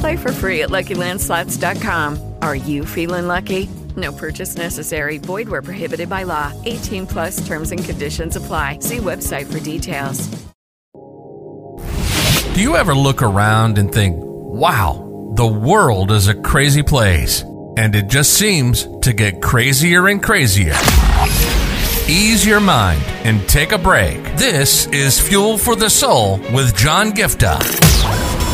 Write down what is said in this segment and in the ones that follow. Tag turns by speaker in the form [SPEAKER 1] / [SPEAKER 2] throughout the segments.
[SPEAKER 1] Play for free at LuckyLandSlots.com. Are you feeling lucky? No purchase necessary. Void where prohibited by law. 18 plus terms and conditions apply. See website for details.
[SPEAKER 2] Do you ever look around and think, wow, the world is a crazy place? And it just seems to get crazier and crazier. Ease your mind and take a break. This is Fuel for the Soul with John Giftah.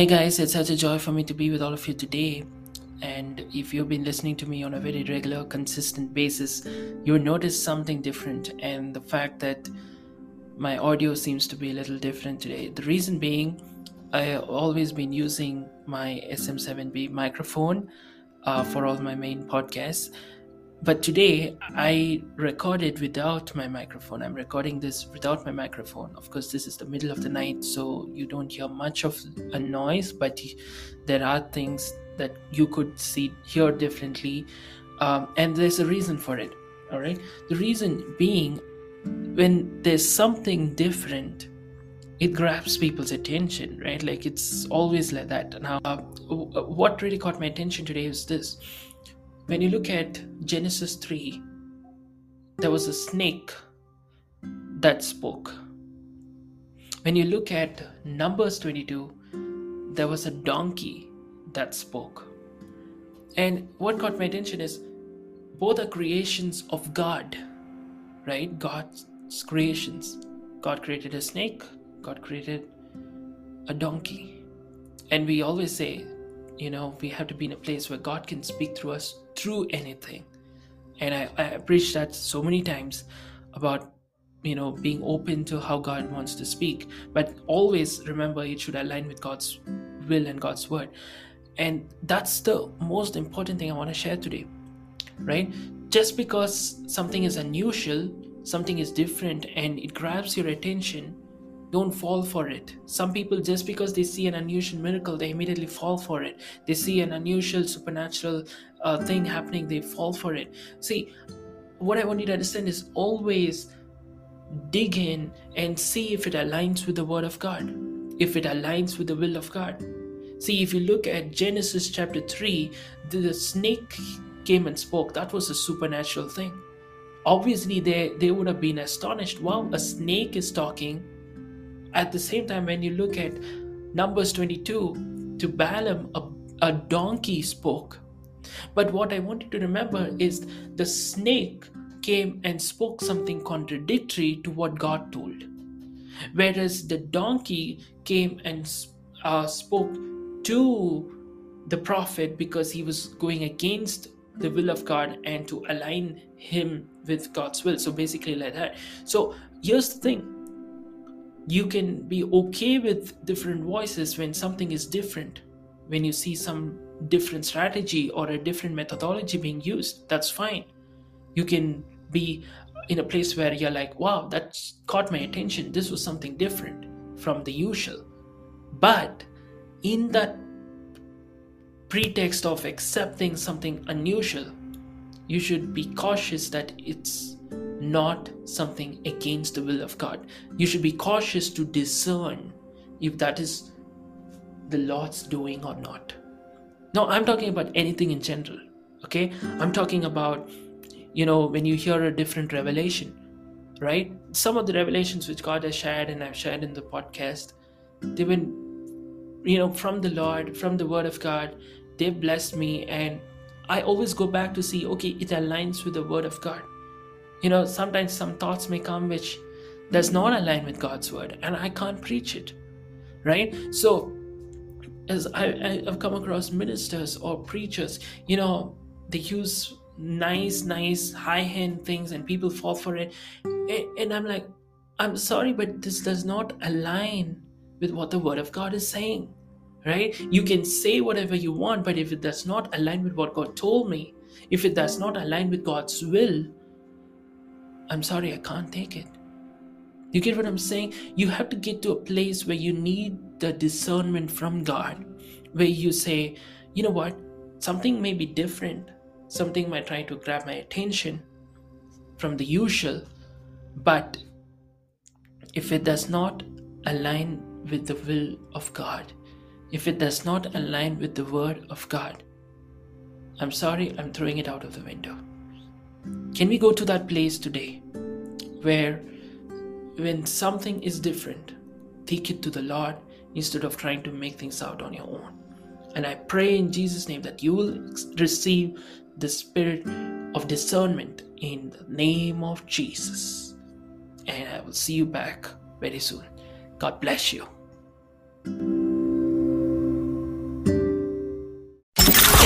[SPEAKER 3] Hey guys, it's such a joy for me to be with all of you today. And if you've been listening to me on a very regular, consistent basis, you'll notice something different. And the fact that my audio seems to be a little different today. The reason being, I've always been using my SM7B microphone uh, for all my main podcasts. But today I recorded without my microphone. I'm recording this without my microphone. Of course, this is the middle of the night, so you don't hear much of a noise, but there are things that you could see hear differently, um, and there's a reason for it. All right, the reason being, when there's something different, it grabs people's attention, right? Like it's always like that. Now, uh, what really caught my attention today is this when you look at Genesis 3, there was a snake that spoke. When you look at Numbers 22, there was a donkey that spoke. And what caught my attention is both are creations of God, right? God's creations. God created a snake, God created a donkey. And we always say, you know, we have to be in a place where God can speak through us through anything. And I, I preach that so many times about you know being open to how God wants to speak. But always remember it should align with God's will and God's word. And that's the most important thing I want to share today. Right? Just because something is unusual, something is different, and it grabs your attention, don't fall for it. Some people, just because they see an unusual miracle, they immediately fall for it. They see an unusual supernatural uh, thing happening, they fall for it. See, what I want you to understand is always dig in and see if it aligns with the Word of God, if it aligns with the will of God. See, if you look at Genesis chapter 3, the, snake came and spoke. That was a supernatural thing. Obviously, they, they would have been astonished. Wow, a snake is talking. At the same time, when you look at Numbers 22, to Balaam, a, a donkey spoke. But what I want you to remember is the snake came and spoke something contradictory to what God told. Whereas the donkey came and uh, spoke to the prophet because he was going against the will of God and to align him with God's will. So basically, like that. So here's the thing you can be okay with different voices when something is different, when you see some different strategy or a different methodology being used. That's fine. You can be in a place where you're like, wow, that caught my attention. This was something different from the usual. But in that pretext of accepting something unusual, you should be cautious that it's not something against the will of God. You should be cautious to discern if that is the Lord's doing or not. Now, I'm talking about anything in general, okay? I'm talking about, you know, when you hear a different revelation, right? Some of the revelations which God has shared and I've shared in the podcast, they've been, you know, from the Lord, from the Word of God, they've blessed me and I always go back to see, okay, it aligns with the Word of God. You know, sometimes some thoughts may come which does not align with God's Word and I can't preach it, right? So, as I, I've come across ministers or preachers, you know, they use nice, nice, high end things and people fall for it. And I'm like, I'm sorry, but this does not align with what the Word of God is saying, right? You can say whatever you want, but if it does not align with what God told me, if it does not align with God's will, I'm sorry, I can't take it. You get what I'm saying? You have to get to a place where you need the discernment from God, where you say, you know what, something may be different, something might try to grab my attention from the usual, but if it does not align with the will of God, if it does not align with the word of God, I'm sorry, I'm throwing it out of the window. Can we go to that place today where when something is different, take it to the Lord instead of trying to make things out on your own. And I pray in Jesus' name that you will receive the spirit of discernment in the name of Jesus. And I will see you back very soon. God bless you.